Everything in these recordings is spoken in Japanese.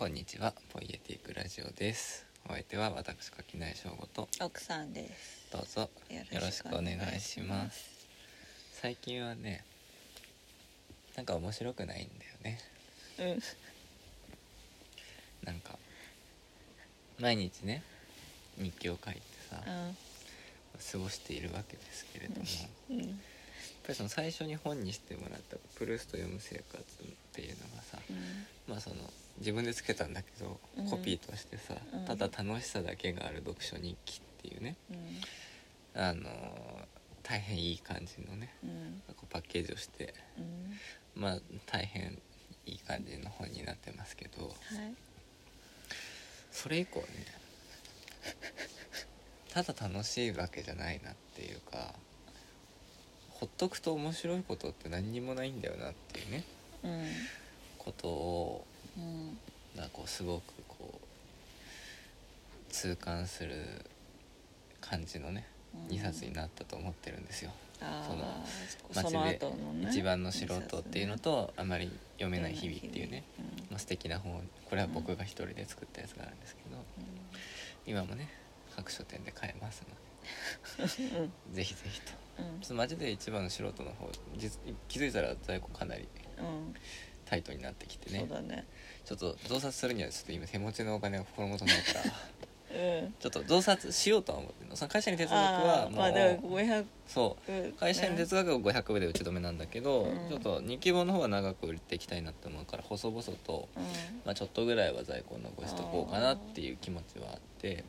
こんにちはポイエティックラジオです。お相手は私垣内翔吾と。奥さんです。どうぞよろしくお願いします。最近はねなんか面白くないんだよね。うん。なんか毎日ね日記を書いてさ過ごしているわけですけれども。やっうん。うんぱりその最初に本にしてもらった「プルースト読む生活」っていうのがさまあその自分でつけたんだけど、うん。コピーとしてさ、うん。ただ楽しさだけがある読書日記っていうね。うん。あのー大変いい感じのねパッケージをしてうん。まあ大変いい感じの本になってますけどはい。それ以降ねただ楽しいわけじゃないなっていうかほっとくと面白いことって何にもないんだよなっていうねうん。ことをうん。なんかこうすごくこう痛感する感じのねうん。2冊になったと思ってるんですよ。あその街で一番の素人っていうのとあまり読めない日々っていうね、まあ、素敵な本これは僕が一人で作ったやつがあるんですけど今もね各書店で買えますのでぜひぜひと。うん。ちょっとマジで一番の素人の方実気づいたら在庫かなりうんタイトになってきてね。そうだね。ちょっと増刷するにはちょっと今手持ちのお金が心もとないから。うん。ちょっと増刷しようとは思ってるの。その会社に哲学あはもう、ーまあだから500そう。会社に哲学は500部で打ち止めなんだけど、うん。ちょっと日記本の方は長く売っていきたいなって思うから細々と、うん。まあ、ちょっとぐらいは在庫を残しとこうかなっていう気持ちはあって。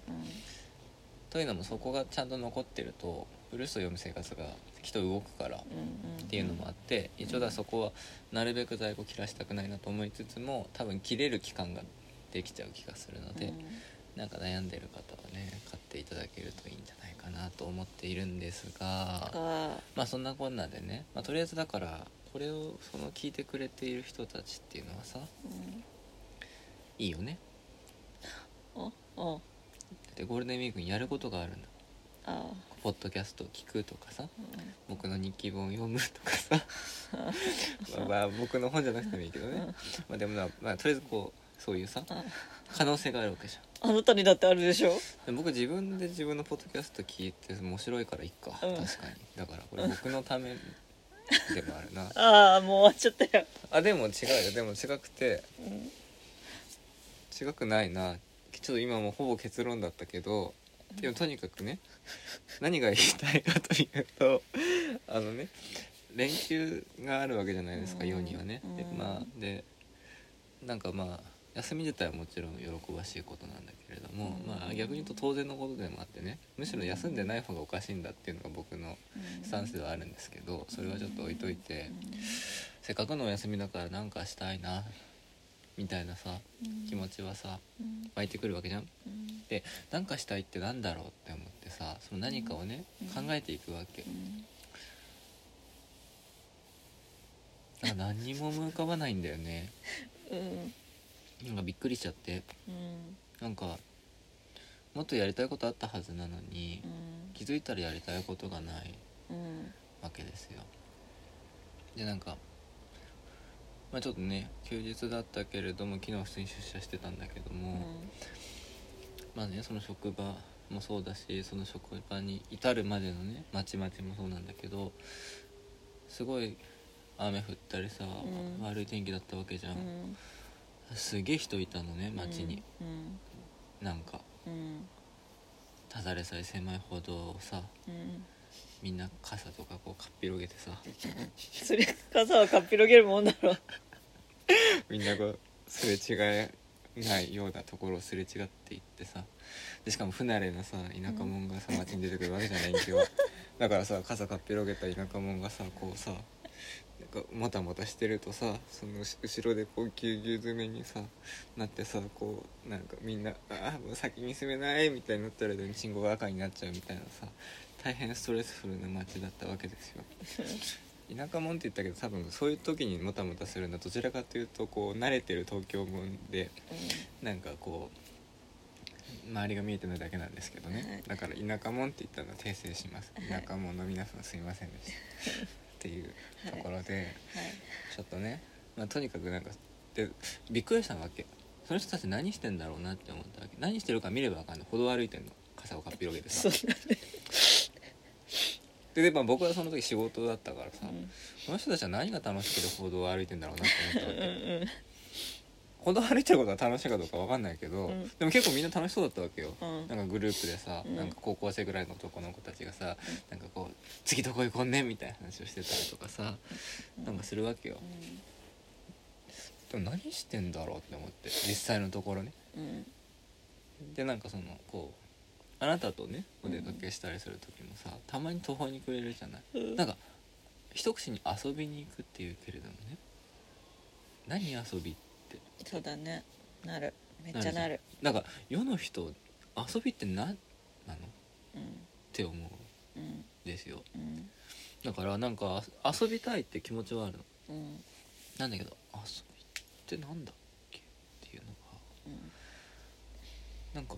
というのもそこがちゃんと残ってるとブルースを読む生活がきっと動くからっていうのもあって一応だそこはなるべく在庫切らしたくないなと思いつつも多分切れる期間ができちゃう気がするので、うん。なんか悩んでる方はね買っていただけるといいんじゃないかなと思っているんですがあまあそんなこんなでね、まあ、とりあえずだからこれをその聞いてくれている人たちっていうのはさーうん。いいよね。ああ。でゴールデンウィークにやることがあるんだ。あポッドキャストを聞くとかさうん。僕の日記本を読むとかさ。まあまあ僕の本じゃなくてもいいけどね、まあ、でもな、まあ、とりあえずこうそういうさあ可能性があるわけじゃん。あなたにだってあるでしょ？で僕自分で自分のポッドキャスト聞いて面白いからいっか、うん。確かに。だからこれ僕のためでもあるな。ああもう終わっちゃったよ。あでも違うよ。でも違くてうん。違くないな。ちょっと今もうほぼ結論だったけどでもとにかくね何が言いたいかというとあのね連休があるわけじゃないですかうん。世にはね。でうん。まあでなんかまあ休み自体はもちろん喜ばしいことなんだけれども、うん。まあ逆に言うと当然のことでもあってねむしろ休んでない方がおかしいんだっていうのが僕のスタンスではあるんですけどそれはちょっと置いといてせっかくのお休みだからなんかしたいなみたいなさ気持ちはさうん。湧いてくるわけじゃん？うん。で何かしたいってなんだろうって思ってさその何かをね、うん。考えていくわけうん。何にも思い浮かばないんだよね。うん。なんかびっくりしちゃって。うん。なんかもっとやりたいことあったはずなのにうん。気づいたらやりたいことがないうん。わけですよ。でなんかまあちょっとね休日だったけれども昨日普通に出社してたんだけども、まあねその職場もそうだしその職場に至るまでのねまちまちもそうなんだけどすごい雨降ったりさ、うん。悪い天気だったわけじゃん、うん。すげえ人いたのね街に、うん。なんか。うん。ただでさえ狭い歩道をさうんみんな傘とかこうかっぴろげてさ。それ傘はかっぴろげるもんだろみんなこうすれ違えないようなところをすれ違っていってさ。でしかも不慣れなさ田舎者がさ街に出てくるわけじゃないんけどだからさ傘かっぴろげた田舎者がさこうさなんかもたもたしてるとさその後後ろでこうぎゅうぎゅう詰めにさなってさこうなんかみんな「ああもう先に進めない」みたいになったらで信号が赤になっちゃうみたいなさ大変ストレスフルな街だったわけですよ。田舎者って言ったけど多分そういう時にもたもたするのはどちらかというとこう慣れてる東京者でなんかこう周りが見えてないだけなんですけどね、だから田舎者って言ったのは訂正します。はい。田舎者の皆さんすいませんでした。っていうところではい。ちょっとね、まあ、とにかくなんかでびっくりしたわけ。そその人たち何してんだろうなって思ったわけ。何してるか見れば分かんない。歩道歩いてんの。傘をかっぴろげてさでで、まあ、僕はその時仕事だったからさ、うん。この人たちは何が楽しくて歩道を歩いてんだろうなって思ったわうんけうん。歩道歩いてることが楽しいかどうか分かんないけど、うんでも結構みんな楽しそうだったわけよ、うんなんかグループでさ、うんなんか高校生ぐらいの男の子たちがさ、なんかこう「次どこ行こうね」みたいな話をしてたりとかさ、なんかするわけよ。でも何してんだろうって思って実際のところね。うん。でなんかそのこうあなたとねお出かけしたりする時もさたまに途方に暮れるじゃない。うん。なんか一口に遊びに行くっていうけれどもね。何遊びって？そうだね。なる。めっちゃなる。なん。か世の人遊びって何なの？っうんて思ううんんですよ。うん。だからなんかあ遊びたいって気持ちはあるの。うん。なんだけど遊びってなんだっけ？っていうのが。うん。なんか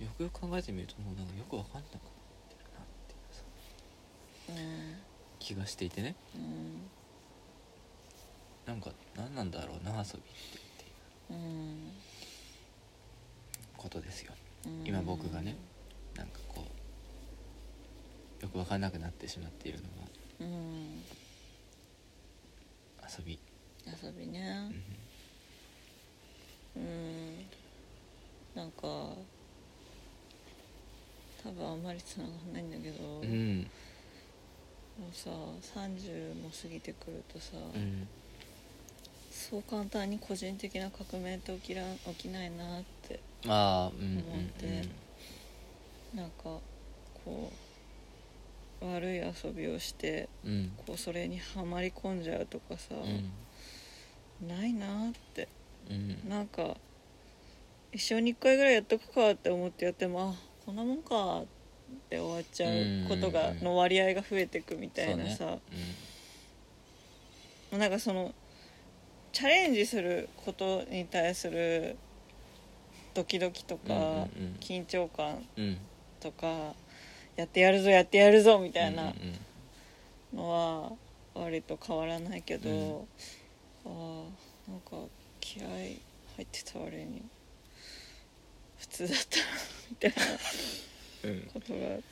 よくよく考えてみるともうなんかよくわかんなくなってるなっていうさ。うん気がしていてね。うんなんか何なんだろうな遊びってっていううんことですよ。うん今僕がねなんかこうよくわかんなくなってしまっているのうんは遊び、遊びうねん。うん。なんか多分あんまりつながんないんだけど、うもんうさ30も過ぎてくるとさ、うん。そう簡単に個人的な革命って起きら起きないなってああうんうん思って。なんかこう悪い遊びをしてこうそれにはまり込んじゃうとかさ、うん。ないなって。うん。なんか一生に一回ぐらいやっとくかって思ってやってもあこんなもんかって終わっちゃうことがの割合が増えてくみたいなさ、そうね。なんかそのチャレンジすることに対するドキドキとか、うんうんうん。緊張感うんうんとかやってやるぞやってやるぞみたいなうんのは割と変わらないけど、うんああなんか気合入ってた割に普通だったなみたいなうん。うんことが増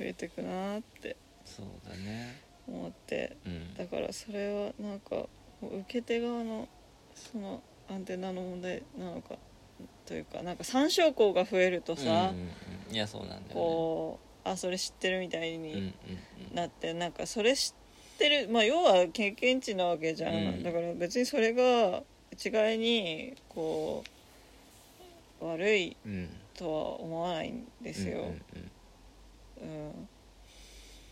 えてくなってそうだね。思って。うん。だからそれはなんか受け手側のそのアンテナの問題なのかというかなんか参照項が増えるとさ、うんうんうん。いやそうなんだよね。こうあそれ知ってるみたいうんうんにうん。なって、なんかそれ知ってるまあ要は経験値なわけじゃん、うん。だから別にそれが一概にこう悪いうん。とは思わないんですよ、うんうんうん、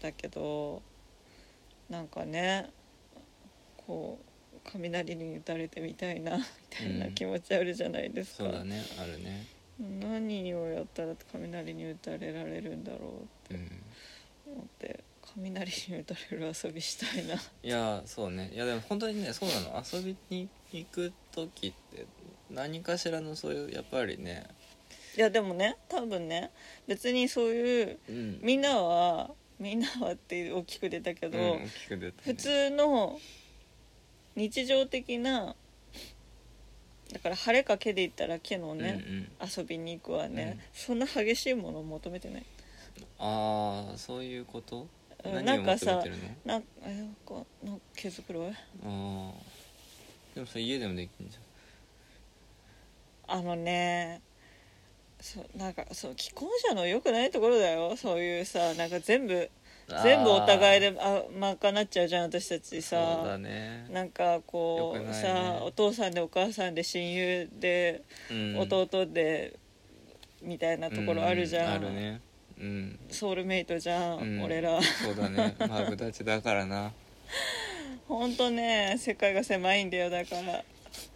だけどなんかねこう雷に打たれてみたいなみたいなうん気持ちあるじゃないですか、そうだねあるね。何をやったら雷に打たれられるんだろううん。って思って雷に打たれる遊びしたいな。いやそうね。いやでも本当にねそうなの。遊びに行く時って何かしらのそういうやっぱりねいやでもね多分ね別にそういううん。みんなはみんなはって大きく出たけど、うん大きく出たね。普通の日常的なだから晴れか毛で言ったら毛のね、うんうん。遊びに行くはね、そんな激しいものを求めてない。ああそういうこと？うん何をなんかさ求めてるの？なんえなんかなんか毛づくろい？ああでもそれ家でもできんじあのねそうなんかそう既婚者の良くないところだよ。そういうさなんか全部全部お互いでであ賄っちゃうじゃん私たちさ。そうだね。なんかこう、ね。さお父さんでお母さんで親友で、うん。弟でみたいなところあるじゃん、うあるね。うん。ソウルメイトじゃん、うん。俺ら。そうだね。マグダチだからな。ほんとね世界が狭いんだよだから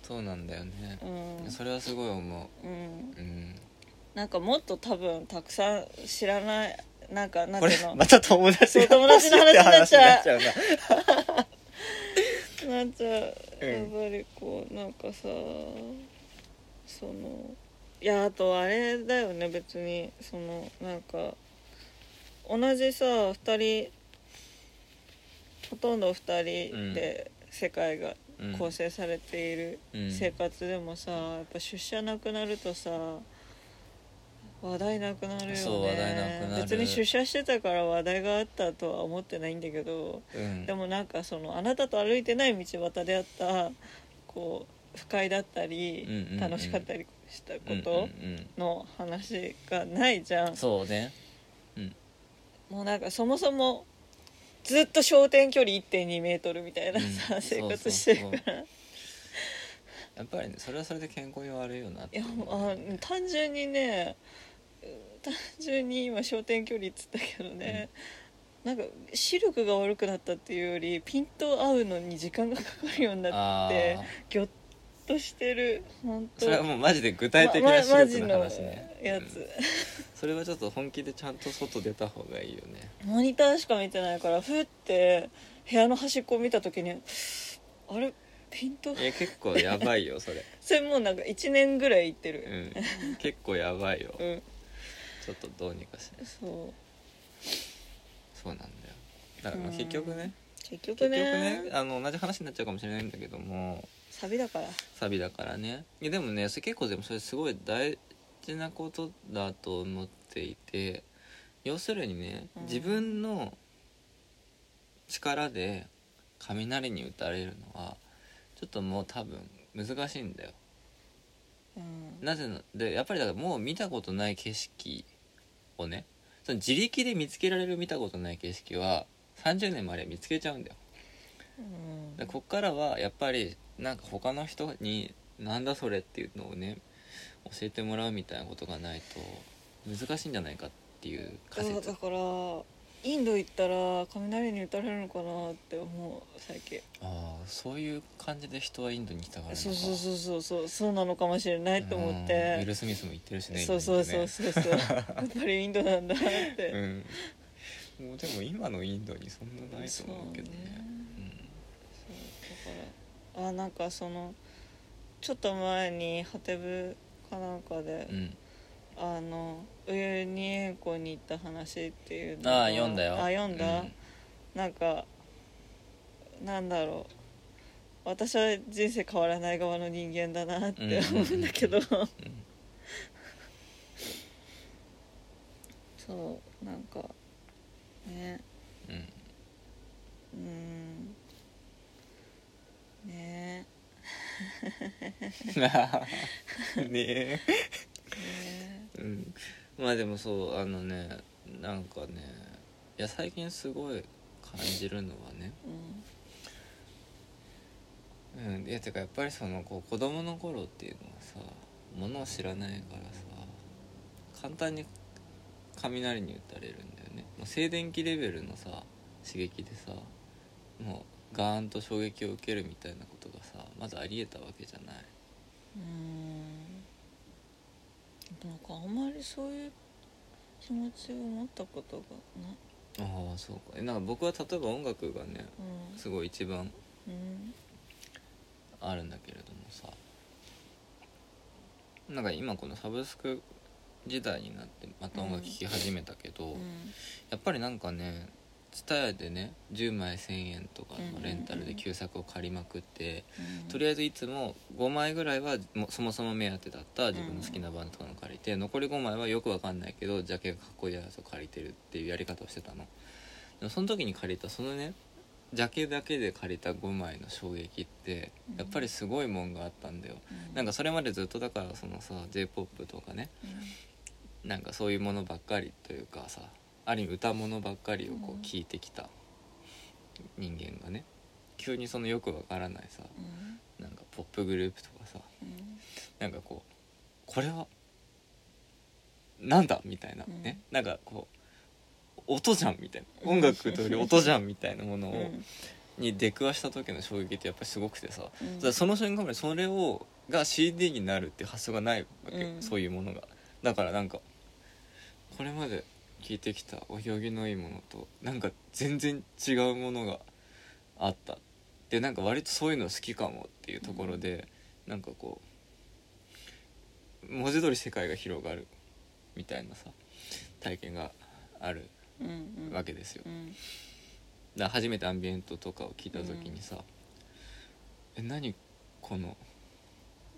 そうなんだよね。うん、それはすごい思う。ん、ううん。なんかもっと多分たくさん知らないなんかなんていうの？また友達の話になっちゃうな。っちゃうな。なんちゃうやっうんぱりこうなんかさそのいやあとあれだよね別に。そのなんか同じさ2人ほとんど2人で世界がうん構成されているうん。生活でもさやっぱ出社なくなるとさ話題なくなるよね。そう話題なくなる。別に出社してたから話題があったとは思ってないんだけどうん。でもなんかそのあなたと歩いてない道端であったこう不快だったり、うんうんうん。楽しかったりしたこうんとうんうん。の話がないじゃん、そうね。もうなんかそもそもずっと焦点距離1 2メートルみたいなさ、うん。生活してるから。やっぱりねそれはそれで健康に悪いよなっていやあ単純にね単純に今焦点距離っつったけどね、なんか視力が悪くなったっていうよりピント合うのに時間がかかるようになあってー。ギョッとしてる。本当。それはもうマジで具体的まな視力のまマジの話ね、うん。やつ、それはちょっと本気でちゃんと外出た方がいいよね。モニターしか見てないからふって部屋の端っこを見た時にあれ？ピント？いや結構やばいよ それ。それもうなんか1年ぐらいいってうるん。結構やばいよ。うん、ちょっとどうにかしそう。そうなんだよ。だからまあ結局ね。結局結局ねねあの同じ話になっちゃうかもしれないんだけども。サビだから。サビだからね。いやでもねそれ結構でもそれすごい大事なことだと思っていて要するにねうん。自分の力で雷に打たれるのはちょっともう多分難しいんだよ。うん。なぜなでやっぱりだからもう見たことない景色をねその自力で見つけられる見たことない景色は30年まで見つけちゃうんだよ。うん。でこっからはやっぱりなんか他の人に「なんだそれ」っていうのをね教えてもらうみたいなことがないと難しいんじゃないかっていう仮説。だだからインド行ったら雷に打たれるのかなって思う最近。ああそういう感じで人はインドに来たか。らそうそうそうそうそうそうなのかもしれないと思っウィてル・スミスも言ってるしねそうそうそうそうそう。やっぱりインドなんだって、うん。もうでも今のインドにそんなないと思うけどね。そうだからあなんかそのちょっと前にハテブかなんかで、うん、うんあのウユニ塩湖に行った話っていうのああが読んだよ。あ読んだ、うん。なんかなんだろう。私は人生変わらない側の人間だなって思うんだけど、そうなんかね。うん。うんね ねえ。ねうん。まあでもそうあのねなんかねいや最近すごい感じるのはね。うん。うん。いやてかやっぱりそのこう子供の頃っていうのはさものを知らないからさ簡単に雷に打たれるんだよね。もう静電気レベルのさ刺激でさもうガーンと衝撃を受けるみたいなことがさまずありえたわけじゃない。うん。なんかあんまりそういう気持ちを持ったことがない。ああそうか。えなんか僕は例えば音楽がねうん。すごい一番うん。あるんだけれどもさ。なんか今このサブスク時代になってまた音楽聴き始めたけど、うん。やっぱりなんかね TSUTAYA でね10枚1,000円とかのレンタルで旧作を借りまくって、とりあえずいつも5枚ぐらいはもそもそも目当てだった自分の好きなバンドとかの借りて、残り5枚はよくわかんないけどジャケがかっこいいやつを借りてるっていうやり方をしてたの。でもその時に借りたそのねジャケだけで借りた5枚の衝撃ってやっぱりすごいもんがあったんだよ、なんかそれまでずっとだからそのさ j p o p とかねなんかそういうものばっかりというかさある意味歌物ばっかりをこう聞いてきた人間がね。急にそのよくわからないさうん。なんかポップグループとかさうん。なんかこうこれはなんだみたいなうん。ね、なんかこう音じゃんみたいな音楽というより 音じゃんみたいなものを、うん。に出くわした時の衝撃ってやっぱりすごくてさ、うん。その瞬間までそれをが CD になるっていう発想がないわけ、うん。そういうものが。だからなんかこれまで聞いてきた。お行儀のいいものとなんか全然違うものがあった。でなんか割とそういうの好きかもっていうところで、なんかこう文字通り世界が広がるみたいなさ体験があるうんうん。わけですよ、うん。だから初めてアンビエントとかを聞いた時にさ、え何この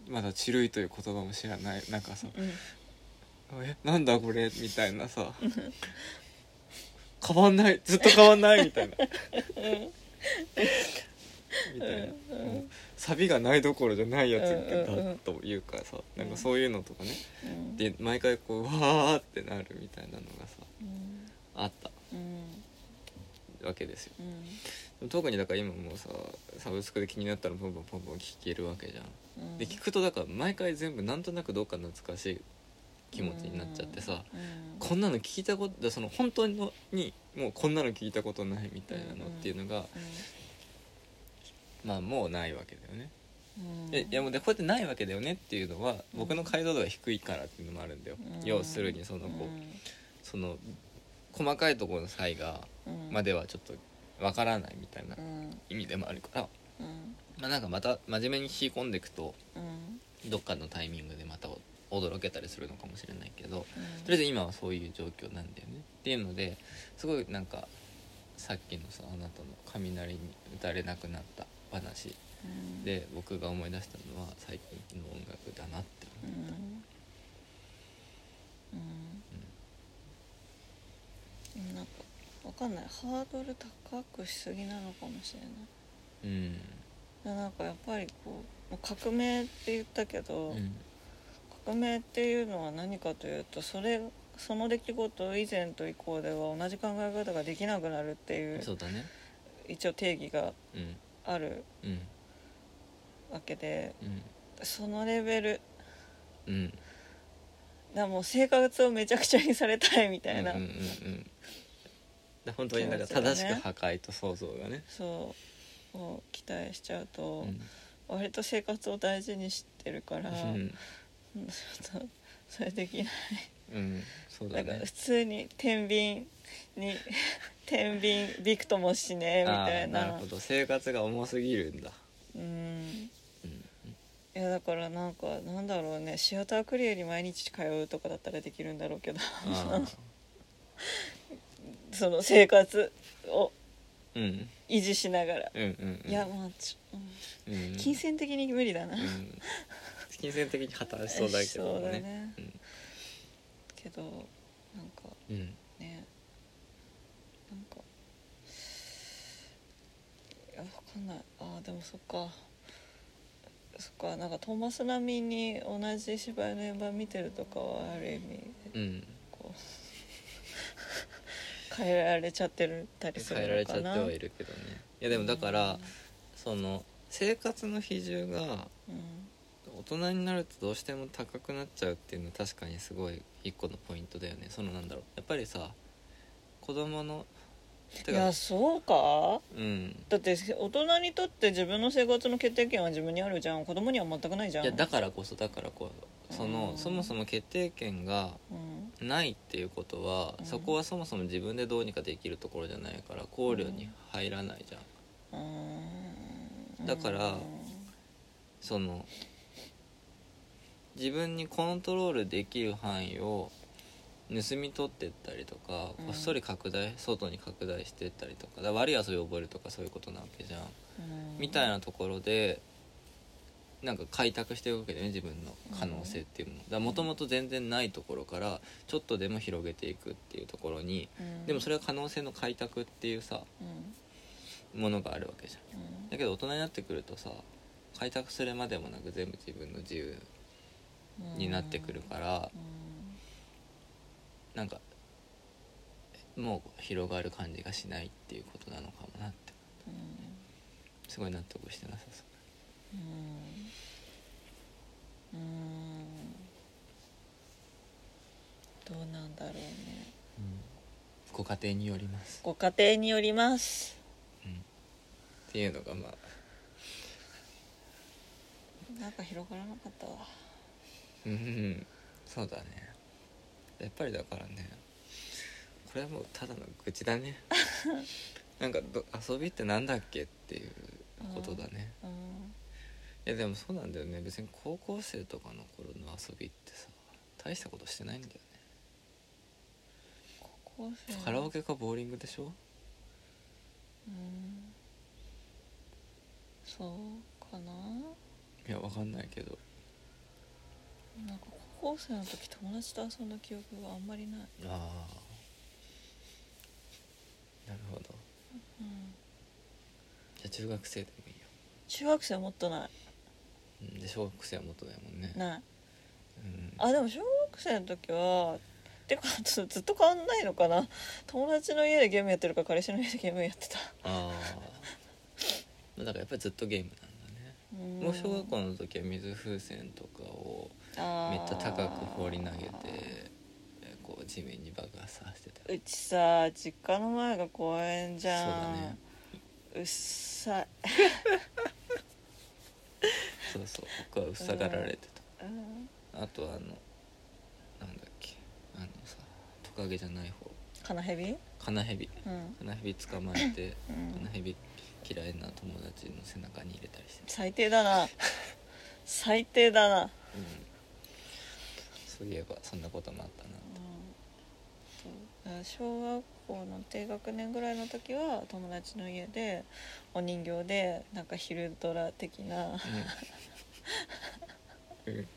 まだ「チルい」という言葉も知らないなんかさうん「えなんだこれ」みたいなさ。変わんないずっと変わんないみたいな。みたいな、うん。もうサビがないどころじゃないやつだというかさなんかそういうのとかね。うん。で毎回こうわーってなるみたいなのがさうん。あった。うん。わけですよ。うん。特にだから今もうさサブスクで気になったらポンポンポンポン聴けるわけじゃん。で聞くとだから毎回全部なんとなくどっか懐かしい気持ちになっちゃってさ、うん。こんなの聞いたことだその本当のにもうこんなの聞いたことないみたいなのっていうのが、まあもうないわけだよね、うん。でいやもうでこうやってないわけだよねっていうのは僕の解像度が低いからっていうのもあるんだよ、うん。要するにそのこう、その細かいところの差異がうん。まではちょっとわからないみたいなうん。意味でもあるから、うん。まあなんかまた真面目に引き込んでいくとうん。どっかのタイミングでまた驚けたりするのかもしれないけどうん。とりあえず今はそういう状況なんだよね。っていうのですごいなんかさっきのさあなたの雷に打たれなくなった話うん。で僕が思い出したのは最近の音楽だなってう思った、ん。うん。なんかわかんない。ハードル高くしすぎなのかもしれない。うん。でなんかやっぱりこう革命って言ったけど、うん革命っていうのは何かというとそれその出来事以前と以降では同じ考え方ができなくなるっていうそうだね。一応定義がうん。あるうん。わけでうん。そのレベルうん。だからもう生活をめちゃくちゃにされたいみたいな、うんうんうんうん。だ本当になんか正しく破壊と想像がね。そう。を期待しちゃうと、うん。割と生活を大事にしてるから、うんうんちょっとそれできない。うんそうだね。だから普通に天秤に 天秤びくともしねえみあたいな。あなるほど。生活が重すぎるんだ。うん。うん。いやだからなんかなんだろうね。シアタークリエに毎日通うとかだったらできるんだろうけど。あ その生活を維持しながら、いやまあうん。金銭的に無理だな、うん金銭的に破綻しそうだけどね。ね。けどなんかうん。うんね。なんかいやわかんない。あーでもそっか。そっかなんかトーマス並みに同じ芝居の現場見てるとかはある意味うん。こう 変えられちゃってるたりす変えられるのかなちゃってはいるけどね。いやでもだからその生活の比重がうん大人になるとどうしても高くなっちゃうっていうのは確かにすごい一個のポイントだよね。そのなんだろうやっぱりさ子供のいやそうか？うん。だって大人にとって自分の生活の決定権は自分にあるじゃん。子供には全くないじゃん。いやだからこそだからこそそのうん。そもそも決定権がうん。ないっていうことは、うん。そこはそもそも自分でどうにかできるところじゃないから考慮に入らないじゃん、うーん。だからその自分にコントロールできる範囲を盗み取ってったりとか、うん。こっそり拡大外に拡大してったりとかだ悪い遊びを覚えるとかそういうことなわけじゃん、うん。みたいなところでなんか開拓していくわけだよね自分の可能性っていうの。もともと全然ないところからちょっとでも広げていくっていうところにうん。でもそれは可能性の開拓っていうさうん。ものがあるわけじゃん。だけど大人になってくるとさ開拓するまでもなく全部自分の自由になってくるからなんかもう広がる感じがしないっていうことなのかもなって。うんすごい納得してなさそう。うん。うん。どうなん。だろうねご家庭によりますご家庭によりますっていうのがまあなん。か広がらなかったわうん。うんそうだね。やっぱりだからねこれはもうただの愚痴だね。なんかど遊びってなんだっけっていうことだね。うん。いやでもそうなんだよね。別に高校生とかの頃の遊びってさ大したことしてないんだよね。高校生。カラオケかボーリングでしょ？うん。そうかかな。いやわかんないけどなんか高校生の時友達と遊んだ記憶があんまりない、ああなるほど。うん、じゃあ中学生でもいいよ。中学生はもっとない。うんで小学生はもっとだもんね。ない。うん。あでも小学生の時はてかずずっと変わんないのかな。友達の家でゲームやってるか彼氏の家でゲームやってた。ああだからやっぱりずっとゲームなんだね。うん。もう小学校の時は水風船とかをめっちゃ高く放り投げてえこう地面に爆発させてた。うちさ実家の前が公園じゃん。そうだね。うっさい、そうそう僕は塞がられてうん、たあとあのなんだっけ。あのさトカゲじゃない方。カナヘビ？カナヘビ。うん、カナヘビ捕まえてうん。カナヘビ嫌いな友達の背中に入れたりして最低だな。最低だな。うんそういえばそんなこともあったなう。ん小学校の低学年ぐらいの時は友達の家でお人形でなんか昼ドラ的なうん、うん。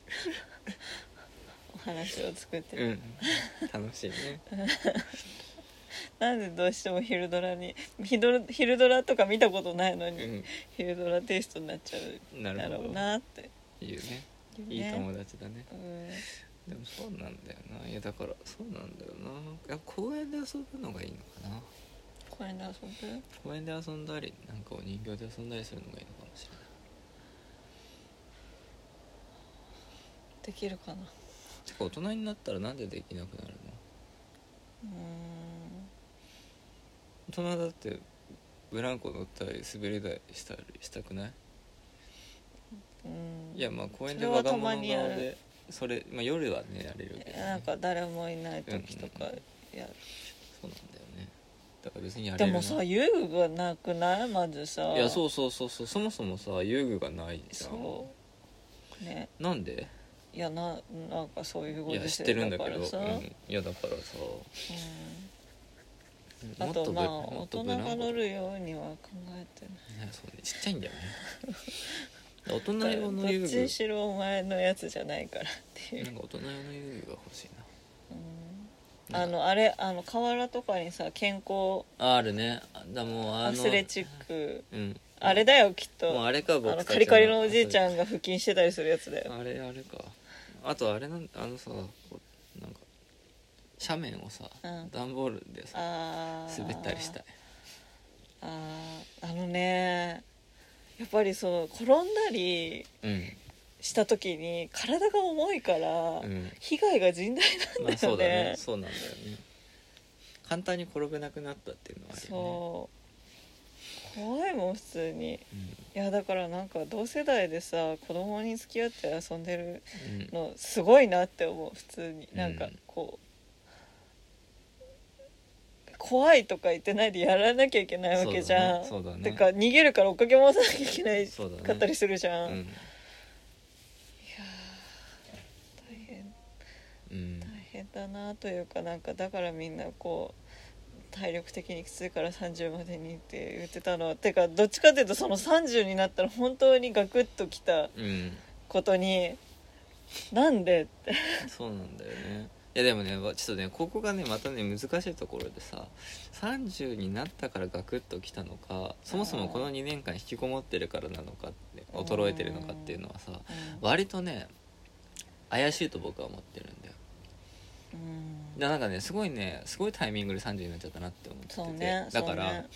お話を作って。る、うん、楽しいね。なんでどうしても昼ドラに昼昼ドラとか見たことないのに、う昼ドラテイストになっちゃうんだろうなって。いね。いうね。いい友達だね。うんそうなんだよな。いやだからそうなんだよな。いや公園で遊ぶのがいいのかな。公園で遊ぶ？公園で遊んだりなんかお人形で遊んだりするのがいいのかもしれない。できるかな。てか大人になったらなんでできなくなるの？う大人だってブランコ乗ったり滑り台したりしたくない？うん。いやまあ公園でそれはた我が物顔でそれ、まあ、夜はねやれるけど、ね、なんか誰もいない時とかやる、そうなんだよね。だから別にやれでもさ遊具がなくない？まずさ。いやそうそうそうそう。そもそもさ遊具がないじゃん。そう。ね。なんで？いやななんかそういうごいや知ってるんだけど、からさ、うん、いやだからさ。うん、あもっブとまあもっと大人が乗るようには考えてねそうね。ちっちゃいんだよね 大人用のどっちに遊具しろお前のやつじゃないからっていう。なんか大人用の遊具が欲しいうん。なあのあれあの河原とかにさ健康ああるね。あだもうあのアスレチック。うん。あれだよきっと。もうあれかあのカリカリのおじいちんゃんが腹筋してたりするやつだよ。あれあれか。あとあれなんあのさなんか斜面をさ、うん。段ボールでさ滑ったりしたい。あー。あのねやっぱりそう転んだりうんした時に体が重いから、うん。被害が甚大なんだよね,、まあそうだね。そうなんだよね。簡単に転べなくなったっていうのはあるよね。そう。怖いもん普通に。うん。いやだからなんか同世代でさ子供に付き合って遊んでるうん。のすごいなって思う普通に。なんかうんこう、怖いとか言ってないでやらなきゃいけないわけじゃん、そうだね。だねてか逃げるから追っかけ回さなきゃいけないかったりするじゃん、いやうんー大変。うん。大変だなというかなんかだからみんなこう体力的にきついから30までにって言ってたのは。てかどっちかっていうとその30になったら本当にガクッときたうん。ことになんでって。そうなんだよねいやでもねわちょっとねここがねまたね難しいところでさ30になったからガクッときたのかそもそもこの2年間引きこもってるからなのかって衰えてるのかっていうのはさ割とね怪しいと僕は思ってるんだよ。うん。だなんかねすごいねすごいタイミングで30になっちゃったなって思っててねだから、ね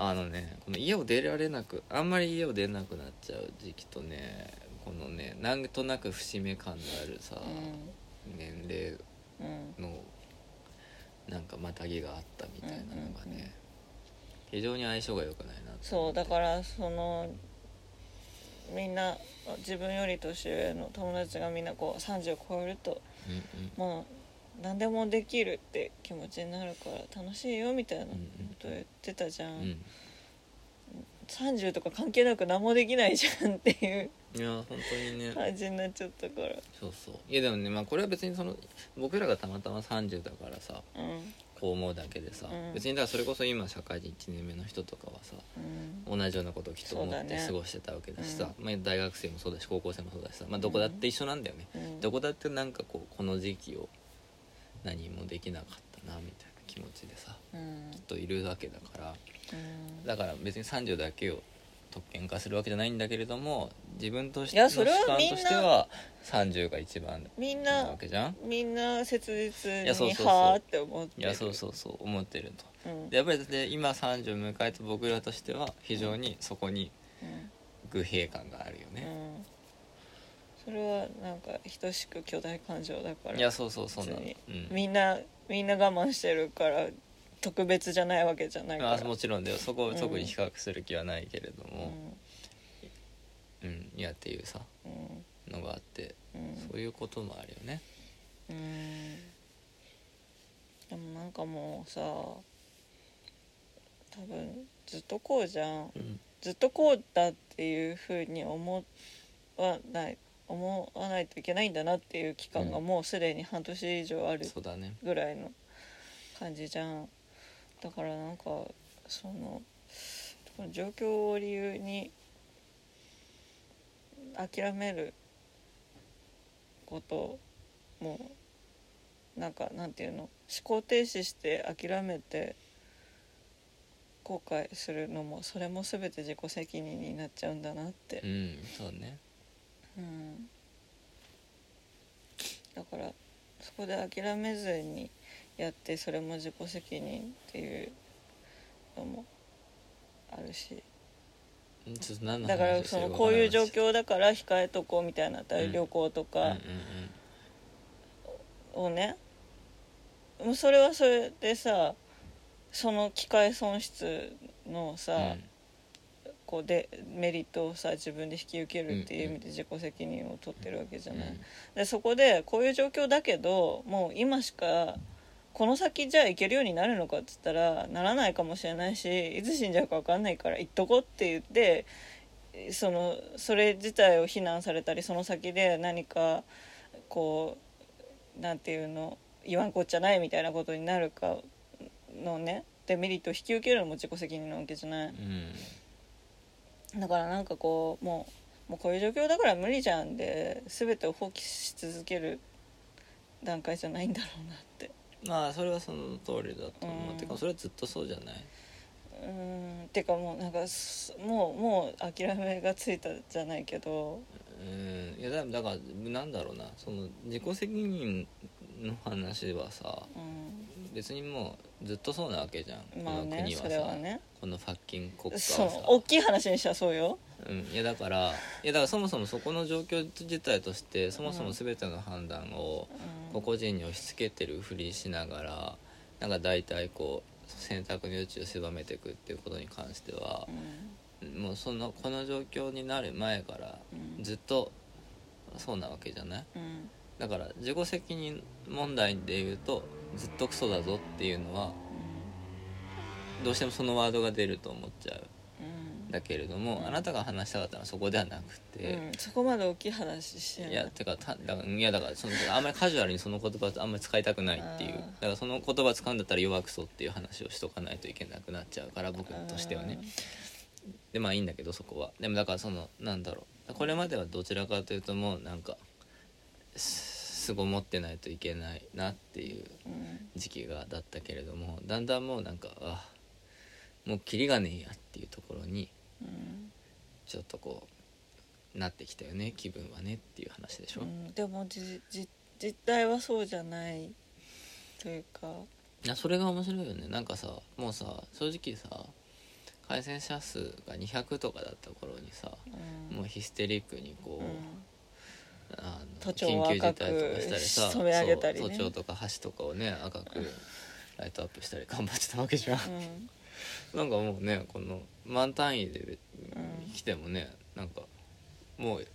あのねこの家を出られなくあんまり家を出なくなっちゃう時期とねこのねなんとなく節目感のあるさ、年齢うん。のなんかまたぎがあったみたいなのがね、うんうんうん。非常に相性が良くないなそうだかららそのみんな自分より年上の友達がみんなこう30を超えるとうんうん。もう何でもできるって気持ちになるから楽しいよみたいなこと言ってたじゃん、うん30とか関係なく何もできないじゃんっていういや本当にね。感じになっちゃったから。そうそう。いやでもねまあこれは別にその僕らがたまたま30だからさうん。こう思うだけでさ、うん。別にだからそれこそ今社会人1年目の人とかはさうん。同じようなことをきっと思って過ごしてたわけだしさまあ、大学生もそうだし高校生もそうだしさ、まあ、どこだって一緒なんだよね、うん。どこだってなんかこうこの時期を何もできなかったなみたいな気持ちでさうん。きっといるわけだからうんだから別に30だけを特権化するわけじゃないんだけれども自分としていやの主それはみんな観としては30が一番なみんなわけじゃんみんな切実にはあって思ってる。いやそうそうそう思ってると。うん。でやっぱりで今30を迎えた僕らとしては非常にそこにうん。愚兵感があるよね、うん。それはなんか等しく巨大感情だからいやそうそうそうなの、うん。みんなみんな我慢してるから特別じゃないわけじゃないから。あもちろんだよ。そこをうん。特に比較する気はないけれどうも、ん。うんいやっていうさうん。のがあってうん。そういうこともあるよね。うん。でもなんかもうさ多分ずっとこうじゃん。うん。ずっとこうだっていうふうに思わない思わないといけないんだなっていう期間がうん。もうすでに半年以上あるぐらいの感じじゃんだからなんかその状況を理由に諦めることもなんかなんていうの思考停止して諦めて後悔するのもそれも全て自己責任になっちゃうんだなって。う、んそうね。うん、だからそこで諦めずにやってそれも自己責任っていうのもあるし。だからそのこういう状況だから控えとこうみたいなうん旅行とうんかをねもうそれはそれでさその機械損失のさ、こうでメリットをさ自分で引き受けるっていう意味で自己責任を取ってるわけじゃない、でそこでこういう状況だけどもう今しかこの先じゃあ行けるようになるのかっつったらならないかもしれないしいつ死んじゃうか分かんないから行っとこうって言ってそのそれ自体を非難されたりその先で何かこうなんていうの言わんこっちゃないみたいなことになるかのねデメリットを引き受けるのも自己責任なわけじゃない。うんだからなんかこうもうもうこういう状況だから無理じゃんで全てを放棄し続ける段階じゃないんだろうなってまあそれはその通りだと思う、うん。てかそれはずっとそうじゃない？うん。てかもうなんかすもうもう諦めがついたじゃないけど。うん。いやだだからなんだろうな。その自己責任の話はさうん。別にもうずっとそうなわけじゃん、まあねこの国はさそれはね。このファッキン国家はそ大きい話にしたらそうよ。うん、いやだからいやだからそもそもそこの状況自体としてそもそも全ての判断をうん。個々人に押し付けてるふりしながらなんか大体こう選択の余地を狭めていくっていうことに関してはう、もうそのこの状況になる前からん。ずっとそうなわけじゃない？うん。だから自己責任問題で言うとずっとクソだぞっていうのはどうしてもそのワードが出ると思っちゃう。うん。だけれども、うんあなたが話したかったのはそこではなくうんて、うん。そこまで大きい話してないいやてかただいやだからそのあんまりカジュアルにその言葉あんまり使いたくないっていう。だからその言葉使うんだったら弱くそっていう話をしとかないといけなくなっちゃうから僕としてはね。でまあいいんだけどそこは。でもだからそのなんだろう。これまではどちらかというともうなんかすすご持ってないといけないなっていううん。時期がだったけれどもだんだんもうなんかあもうキリがねえやっていうところにうん。ちょっとこうなってきたよね気分はねっていう話でしょ、うん。でもじじ実態はそうじゃないというか。いやそれが面白いよね。なんかさもうさ正直さ感染者数が200とかだった頃にさ、うん。もうヒステリックにこう、うんあの都庁を緊急事態とかしたりさ染め上げたりね。都庁とか橋とかをね赤くライトアップしたり頑張ってたわけじゃん。うん。なんかもうねこの満単位でうん来てもねなんかもう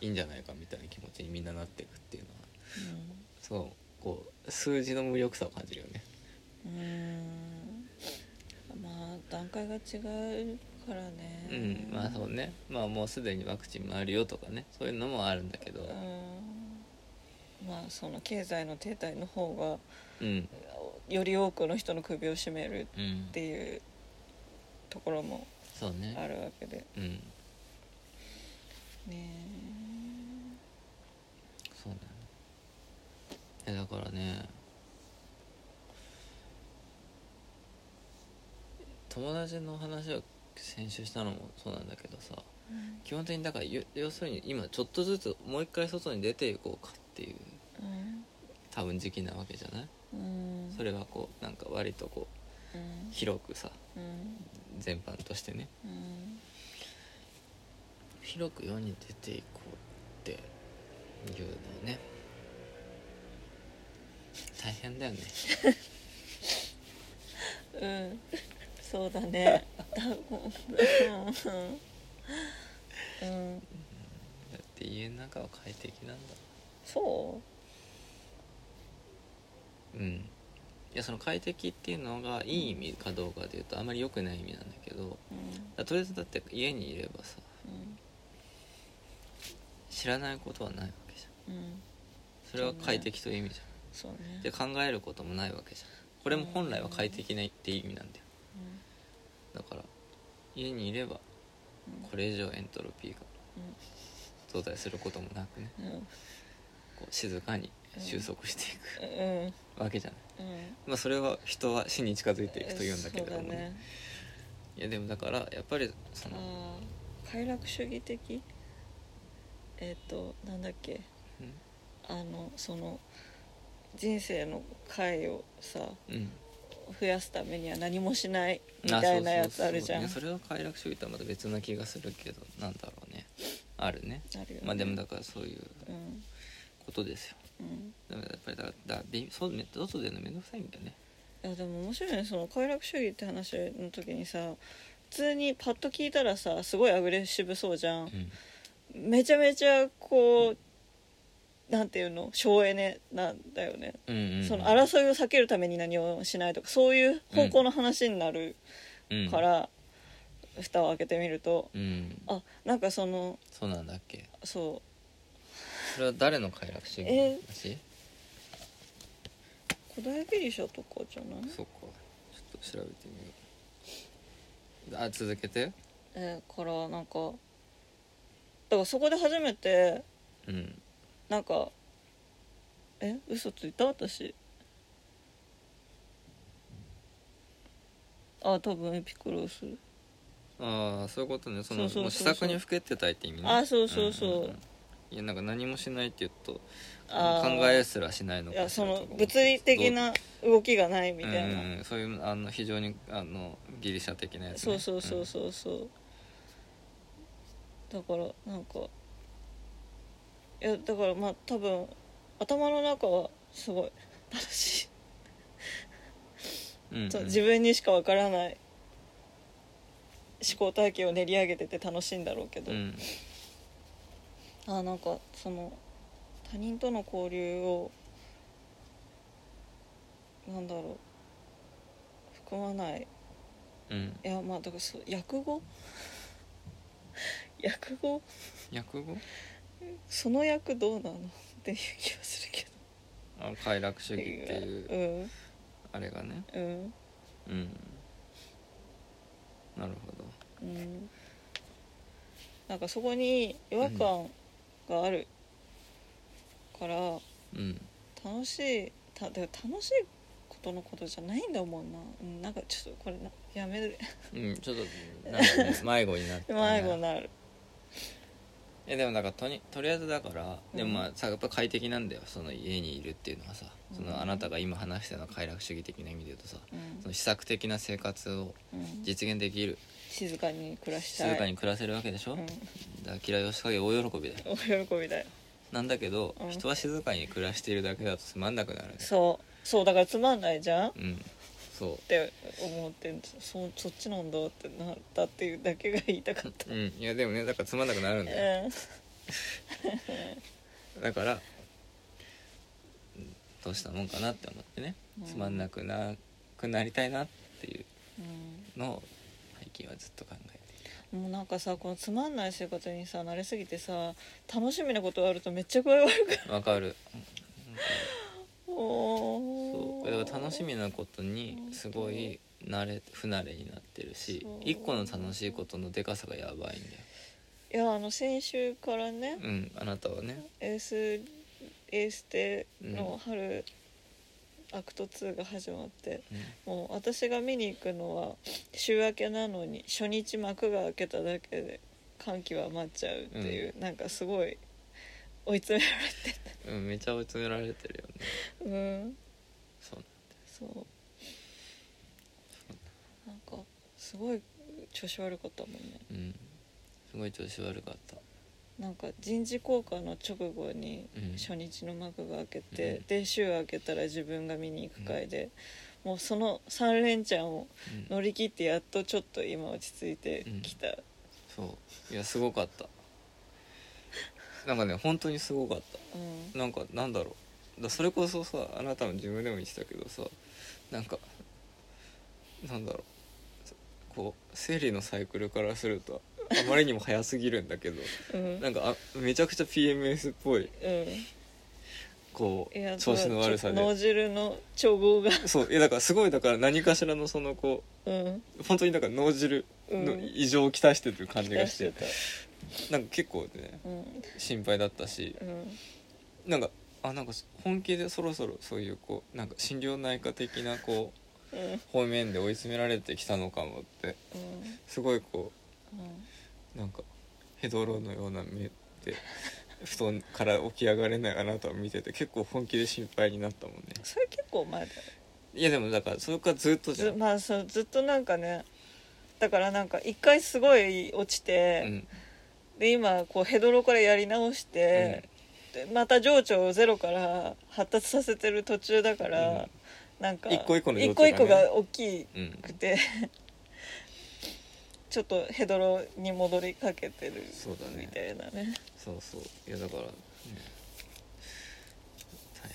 いいんじゃないかみたいな気持ちにみんななっていくっていうのは。そうこう数字の無力さを感じるよね。うんうん。まあ段階が違うからね。うんまあそうね。まあもうすでにワクチンもあるよとかね。そういうのもあるんだけど。うん。まあその経済の停滞の方がうん。より多くの人の首を絞めるうん。っていうところもそうね。あるわけで。うん。ねそうだよね。えだからね。友達の話を先週したのもそうなんだけどさ基本的にだからよ要するに今ちょっとずつもう一回外に出ていこうかっていううん。多分時期なわけじゃない？うん。それはこうなんか割とこううん。広くさうん。全般としてね。うん。広く世に出ていこうっていうのをね大変だよね。うんそうだね。うんうん。だって家の中は快適なんだ。そう？ん。いやその快適っていうのがいい意味かどうかでいうとあまり良くない意味なんだけどううん。だとりあえずだって家にいればさうん。知らないことはないわけじゃん。うん。それは快適という意味じそうね。ゃんで考えることもないわけじゃん。これも本来は快適なって意味なんだよだから家にいればうん。これ以上エントロピーが増大することもなくねこう静かに収束していうん。くわけじゃない、うん。まあそれは人は死に近づいていくと言うんだけれども、そうだね。いやでもだからやっぱりその、快楽主義的？えっ、となんだっけ？あのその人生の回をさうん増やすためには何もしないみあたいなやつあるじゃん。それは快楽主義とはまた別な気がするけどなんだろうね。あるね。あるよね。まあでもだからそういううんことですよ。うん。だからやっぱりだだびそうめ外でのめんどくさいんだよね。いやでも面白いね。その快楽主義って話の時にさ普通にパッと聞いたらさすごいアグレッシブそうじゃん。うん。めちゃめちゃこうなんていうの？省エネなんだよね、うんうんうん。その争いを避けるために何をしないとかそういう方向の話になるうん。から、蓋を開けてみるとうん。あなんかそのそうなんだっけ？そそれは誰の快楽主義え？の話う古代ギリシャとかじゃない？そうか。ちょっと調べてみよう。あ続けて。えーからなんかだからそこで初めてうんなんかえ嘘ついた私。あ多分エピクロスああそういうことね。そのそうそうそうそう。もう試作にふけてたいって意味ね。あそうそうそうんんいやなんか何もしないって言うとあー。考えすらしないのいやそのしらとか思って。物理的な動きがないみたいな、うんうん。そういうあの非常にあのギリシャ的なやつ、ね、そうそうそうそうそう。だからなんかいやだからまあ多分頭の中はすごい楽しい、うん、うん。そう自分にしかわからない思考体系を練り上げてて楽しいんだろうけど、うん。あなんかその他人との交流をなんだろう含まない。うん。いやまあだからそう訳語？訳語？訳語？その役どうなの？っていう気がするけあ快楽主ど義っていううあれがね。んうん。うん。なるほど。うん。なんかそこに違和感があるから。うん。楽しいた楽しいことのことじゃないんだもんな、うん、なんかちょっとこれなやめる。うんちょっとなんかね迷子になって、迷子になるえでもなんかとにとりあえずだから、うん。でもまあさやっぱ快適なんだよその家にいるっていうのはさ。その、うんあなたが今話したような快楽主義的な意味で言うとさうん。その試作的な生活をうん。実現できる。静かに暮らしたい。静かに暮らせるわけでしょ、うん。だから嫌いをし大喜びだよ。お喜びだよ。なんだけど、うん。人は静かに暮らしているだけだとつまんなくなる。ねそう。そうだからつまんないじゃん。っうんそう。て思ってそそっちなんだってなったっていうだけが言いたかった。うん。いやでもねだからつまんなくなるんだよ。だからうんどうしたもんかなって思ってね。うんつまんなくなくなりたいなっていううん、のを最近はずっと考えてもうなんかさこのつまんない生活にさ慣れすぎてさ楽しみなことがあるとめっちゃ具合悪くわかる。おー。これだから楽しみなことにすごい慣れ不慣れになってるしそう。一個の楽しいことのでかさがやばいんだよ。いやあの先週からね、うんあなたはね。エースエーステの春、アクト2が始まってうん。もう私が見に行くのは週明けなのに初日幕が開けただけで感極まっちゃうっていう、なんかすごい追い詰められうんめちゃ追い詰められてるよね。てうんそう。なんかすごい調子悪かったもんね。うん。すごい調子悪かった。なんか人事効果の直後にうん。初日の幕が開けて、うん。で週明けたら自分が見に行く回で、もうその3連チャンをうん乗り切ってやっとちょっと今落ち着いてきた、そう。いやすごかった。なんかね本当にすごかった。うん。なんかなんだろう。だそれこそさあなたも自分でも言ってたけどさなんかなんだろう。こう生理のサイクルからするとあまりにも早すぎるんだけどうん。なんかあめちゃくちゃ PMS っぽいうん。こう調子の悪さちょ脳で汁の調合が。そう。いやだからすごいだから何かしらのそのこうん。う本当にだから脳汁のうん。異常をきたしてる感じがして、出た。なんか結構ねうん。心配だったしうん。なんかあなんか本気でそろそろそういうこうなんか心療内科的なこううん方面で追い詰められてきたのかもってうんすごいこうんうなんかヘドロのような目で布団から起き上がれないあなたを見てて結構本気で心配になったもんね。それ結構前だよ。いやでもだからそれからずっとじゃん、ずまあそうずっとなんかねだからなんか一回すごい落ちて、うん。で今こうヘドロからやり直して、でまた情緒をゼロから発達させてる途中だから、なんか一個一個の情緒一個一個が大きうん。く てちょっとヘドロに戻りかけてるみたいなね。そうそう。いやだから、ね、大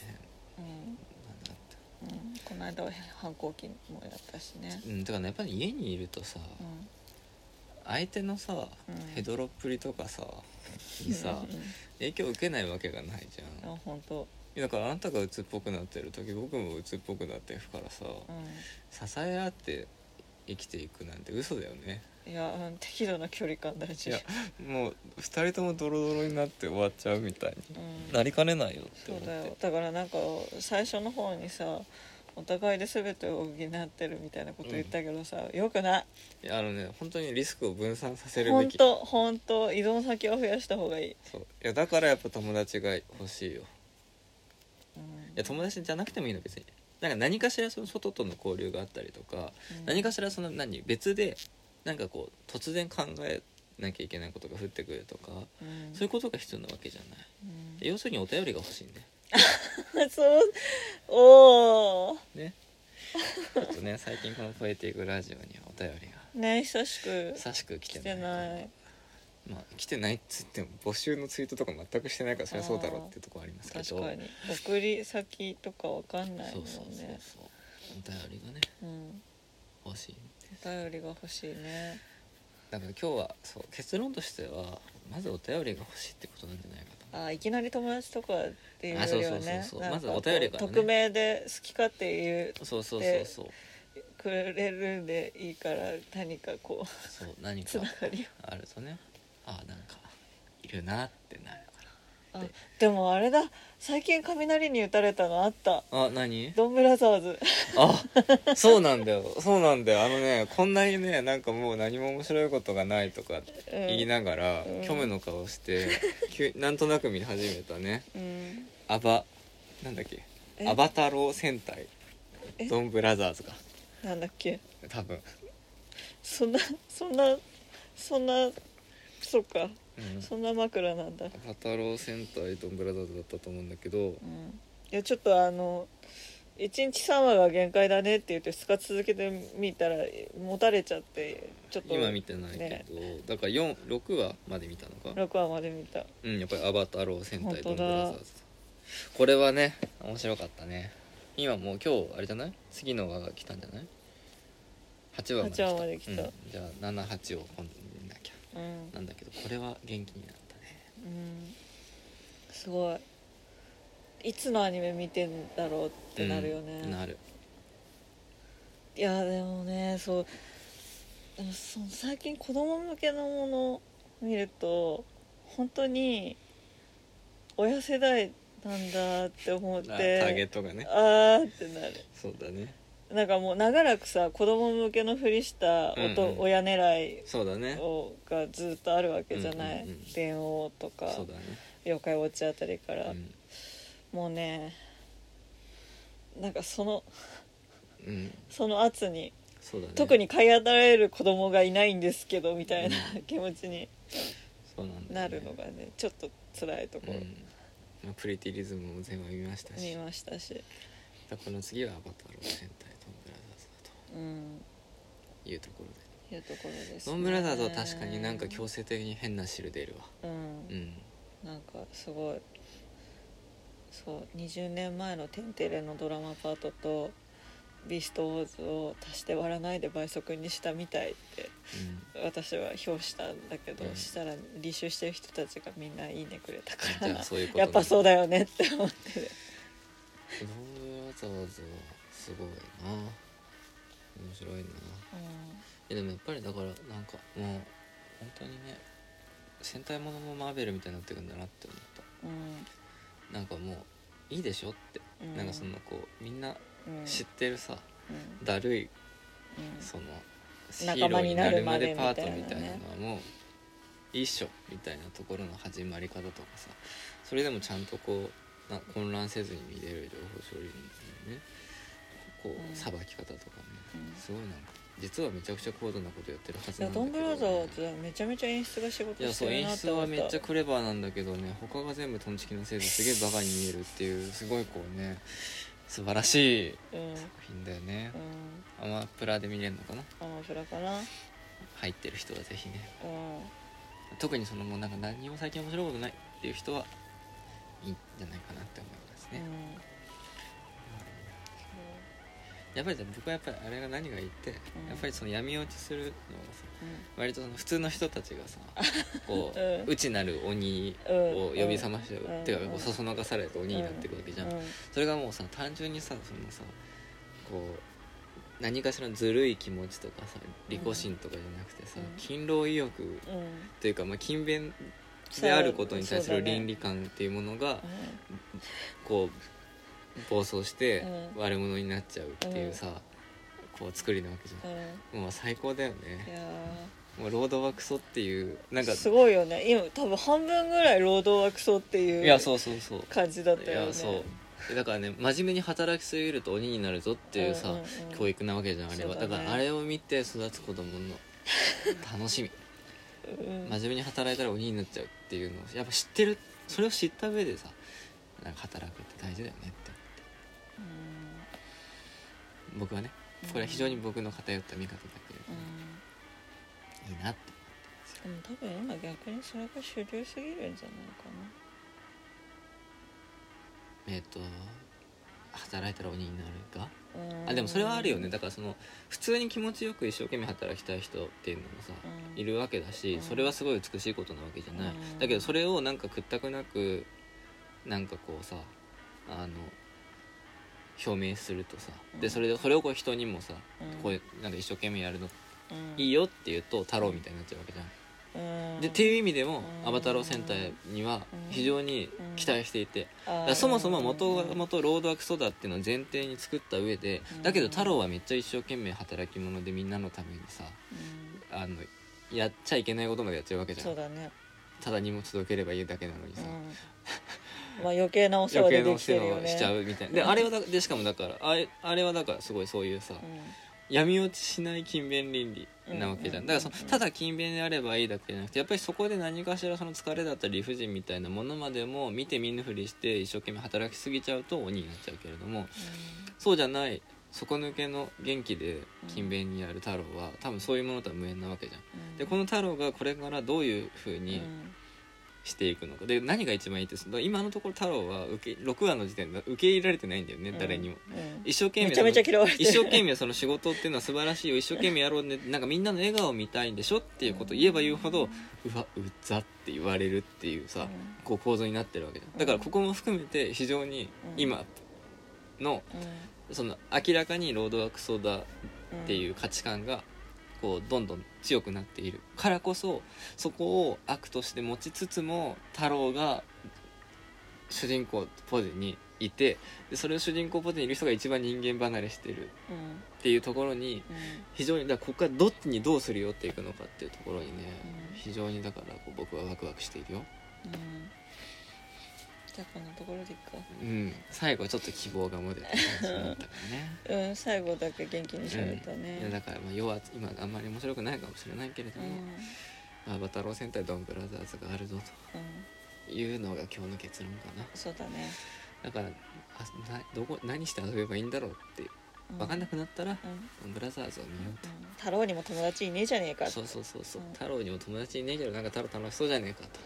変。うん、うん、この間は反抗期もやったしね。てうん。だからねやっぱり家にいるとさ、うん相手のさ、うん。ヘドロっぷりとかさにさ、うんうん影響を受けないわけがないじゃん。あ本当。だからあなたが鬱っぽくなってる時僕も鬱っぽくなってるからさ、う支え合って生きていくなんて嘘だよね。んいやうん適度な距離感大事。いやもう2人ともドロドロになって終わっちゃうみたいにうん。なりかねないよって思って。だよ。だからなんか最初の方にさお互いで全てを補ってるみたいなこと言ったけどさ、よくない？いやあのね本当にリスクを分散させるべき。本当本当依存先を増やした方がいい、そう。いやだからやっぱ友達が欲しいよ。うん。いや友達じゃなくてもいいの別に。なんか何かしらその外との交流があったりとか、うん。何かしらその何別でなんかこう突然考えなきゃいけないことが降ってくるとか、うん。そういうことが必要なわけじゃない。うん。で要するにお便りが欲しいんで そう。おおね。ちょっとね 最近この「ポエティックラジオ」にはお便りが。ね久しく久しく来て来ない。てない。まあ来てないっつっても募集のツイートとか全くしてないからそりゃそうだろうっていうところありますけど。確かに。送り先とかわかんないもそうんそうそうねそう。お便りがね。うん。欲しい。お便りが欲しいね。だから今日はそう結論としてはまずお便りが欲しいってことなんじゃないかとあいきなり友達とかっていうよりはねまずお便りからね。匿名で好き勝手言うそうそうそうそう。くれるんでいいから何かこうそう何つかながりを。あるとね。あなんかいるなってなるかあでもあれだ。最近雷に打たれたのあった。らあ何？ドンブラザーズ。あそうなんだよ。そうなんだよ。あのねこんなにねなんかもう何も面白いことがないとか言いながら、うん。虚無の顔して 急なんとなく見始めたね。うん。アバなんだっけ？え？アバタロー戦隊。え？ドンブラザーズか。なんだっけ？多分、そんなそんなそんなそっかうん、そんな枕なんだ。アバタロー戦隊ドンブラザーズだったと思うんだけど。やちょっとあの1日3話が限界だねって言って2日続けてみたら持たれちゃってちょっと今見てないけど、ねだから46話まで見たのか？6話まで見た。うんやっぱりアバタロー戦隊ドンブラザーズ。これはね面白かったね。今もう今日あれじゃない？次の話が来たんじゃない？8話まで来た。8話まで来た。うん。じゃあ78を今度見なんだけどこれは元気になったね。うん。すごい。いつのアニメ見てんだろうってなるよね、うん。なる。いやでもねそう。でもその最近子供向けのものを見ると本当に親世代なんだって思っあタてーゲットがね。あーってなる。そうだねなんかもう長らくさ子供向けのふりしたおと、うんうん。親狙いそうだね。をがずっとあるわけじゃない、うんうんうん。電王とかね。妖怪ウォッチあたりから、うん。もうねなんかそのうん。その圧にね。特に買い与えられる子供がいないんですけどみたいな気持ちになるのがねちょっと辛いところ。うん。まあプリティリズムも全部見ましたし。見ましたし、この次はアバターロー戦隊うん。というところで。いうところです、トム・ブラザーズは確かになんか強制的に変な汁出るわ。うん。うん。なんかすごい。そう20年前の「テンテレ」のドラマパートと「ビーストウォーズ」を足して割らないで倍速にしたみたいって私は評したんだけど、うん。したら履修してる人たちがみんな「いいね」くれたかじゃらあそういうことやっぱそうだだよねって思って。るトム・ブラザーズはすごいな面白いな。いやでもやっぱりだからなんかもう本当にね戦隊ものもマーベルみたいになってくんだなって思っうん。たなんかもういいでしょって、うん。なんかそのこうみんなうん。知ってるさ、うん。だるいうん。そのヒーローになるまでパートみたいなのはもういいっしょみたいなところの始まり方とかさそれでもちゃんとこうな混乱せずに見れる情報処理のねこうさばき方とかね、うんすごいな実はめちゃくちゃ高度なことやってるはずいやなんだけどドンブラザーズはめちゃめちゃ演出が仕事いやしてそう演出るなって思った。はめっちゃクレバーなんだけどね他が全部トンチキのせいですげえバカに見えるっていうすごいこうね素晴らしいうん。作品だよね。うん。アマプラで見れるのかな？アマプラかな？入ってる人はぜひね。うん。特にそのもうなんか何にも最近面白いことないっていう人はいいんじゃないかなって思いますね、うんやっぱり僕はやっぱりあれが何がいいって、うん。やっぱりその闇落ちするのがさうん。割とその普通の人たちがさ こう、うん。内なる鬼うん。を呼び覚ましちゃう、うんてかこうそそのかされて鬼になっていくわけじゃん、うん。それがもうさ単純にさそのさこう何かしらのずるい気持ちとかさ利己心とかじゃなくてさ、うん。勤労意欲うん。というか、まあ、勤勉であることに対する倫理観っていうものがうこう暴走してうん。悪者になっちゃうっていうさ、こう作りなわけじゃん。もう最高だよいねやもうロードはクソっていうなんかーすごいよね。今多分半分ぐらい労働はクソっていういやそうそうそう。感じだったいよね。やそう。だからね真面目に働きすぎると鬼になるぞっていうさ、んんん。教育なわけじゃんあれは。だ,、からあれを見て育つ子供の 楽しみ。うん。真面目に働いたら鬼になっちゃうっていうのをやっぱ知ってる。それを知った上でさなんか働くって大事だよねって僕はねこれは非常に僕の偏った見方だけれどうん。も、いいなってでも多分今逆にそれが主流すぎるんじゃないかえっ、と働いたら鬼になるかあでもそれはあるよね。だからその普通に気持ちよく一生懸命働きたい人っていうのもさ、うん。いるわけだし、うん。それはすごい美しいことなわけじゃない、うん。だけどそれをなんか屈託なくなんかこうさあの表明するとさ、うんでそれでそれをこう人にもさ、うん。こうなんか一生懸命やるのうん。いいよって言うと太郎みたいになっちゃうわけじゃん、うん。でっていう意味でもうん。アバタロー戦隊には非常に期待していて、そもそも元が元ロードはクソだっていうのを前提に作った上でうん。だけど太郎はめっちゃ一生懸命働き者でみんなのためにさうん。あのやっちゃいけないことまでやっちゃうわけじゃそうんだね。ただ荷物届ければいいだけなのにさ、うんまあ余計なお世話余計なおでできて世るよをしちゃうみたいな。であれはだでしかもだからあれあれはだからすごいそういうさう闇落ちしない勤勉倫理なわけじゃん。うん。だからそのただ勤勉であればいいだけじゃなくてやっぱりそこで何かしらその疲れだったり理不尽みたいなものまでも見て見ぬふりして一生懸命働きすぎちゃうと鬼になっちゃうけれどもそうじゃない底抜けの元気で勤勉にやる太郎は多分そういうものとは無縁なわけじゃん。ん。でこの太郎がこれからどういうふうにうんしていくのか。で何が一番いいって今のところ太郎は受け6話の時点で受け入れられてないんだよね、誰にも。うん。一生懸命一生懸命その仕事っていうのは素晴らしいよ。一生懸命やろうねなんかみんなの笑顔を見たいんでしょっていうことを言えば言うほどうわうざって言われるっていうさ、こう構造になってるわけじゃん。だからここも含めて非常に今のその明らかにロードワークソーダっていう価値観がこうどんどん強くなっているからこそそこを悪として持ちつつも太郎が主人公ポジにいてでそれを主人公ポジにいる人が一番人間離れしてるっていうところに非常にだからここからどっちにどうすり寄っていくのかっていうところにね、うん。非常にだからこう僕はワクワクしているよ。うんじゃあこんなところでいっかうん最後はちょっと希望が持てた感じになったからね。うん最後だけ元気に喋ったいやねだからまあ要は今あんまり面白くないかもしれないけれども、うん。まあ、バタロー戦隊ドンブラザーズがあるぞうん。というのが今日の結論かな。そうだね。だからあなどこ何して遊べばいいんだろうってうん。分かんなくなったら、うん。ブラザーズを見ようと、うん。太郎にも友達いねえじゃねえかそうそうそうそう、うん。太郎にも友達いねえけどなんか太郎楽しそうじゃねえかと、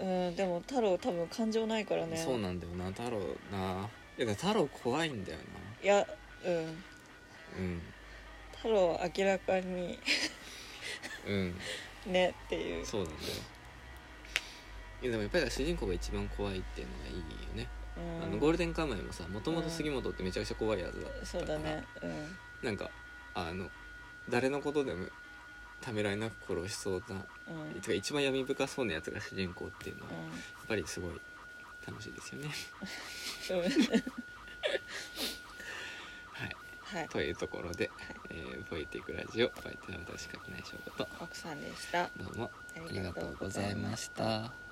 うんでも太郎多分感情ないからね。そうなんだよな太郎な。いや太郎怖いんだよいやうん。なうん。太郎は明らかにうん。ねっていう。そうなんだよ。いやでもやっぱり主人公が一番怖いっていうのがいいよね、うん。あのゴールデンカムイもさもともと杉本ってめちゃくちゃ怖いやつだったから、そうだね。うん。なんかあの誰のことでもためらいなく殺しそうな、うん。てか一番闇深そうなやつが主人公っていうのは、うやっぱりすごい楽しいですよね。はい、はい。というところで「えー、ポエティックラジオ」お相手は私垣内翔子と奥さんでした。どうも。あありがとうございました。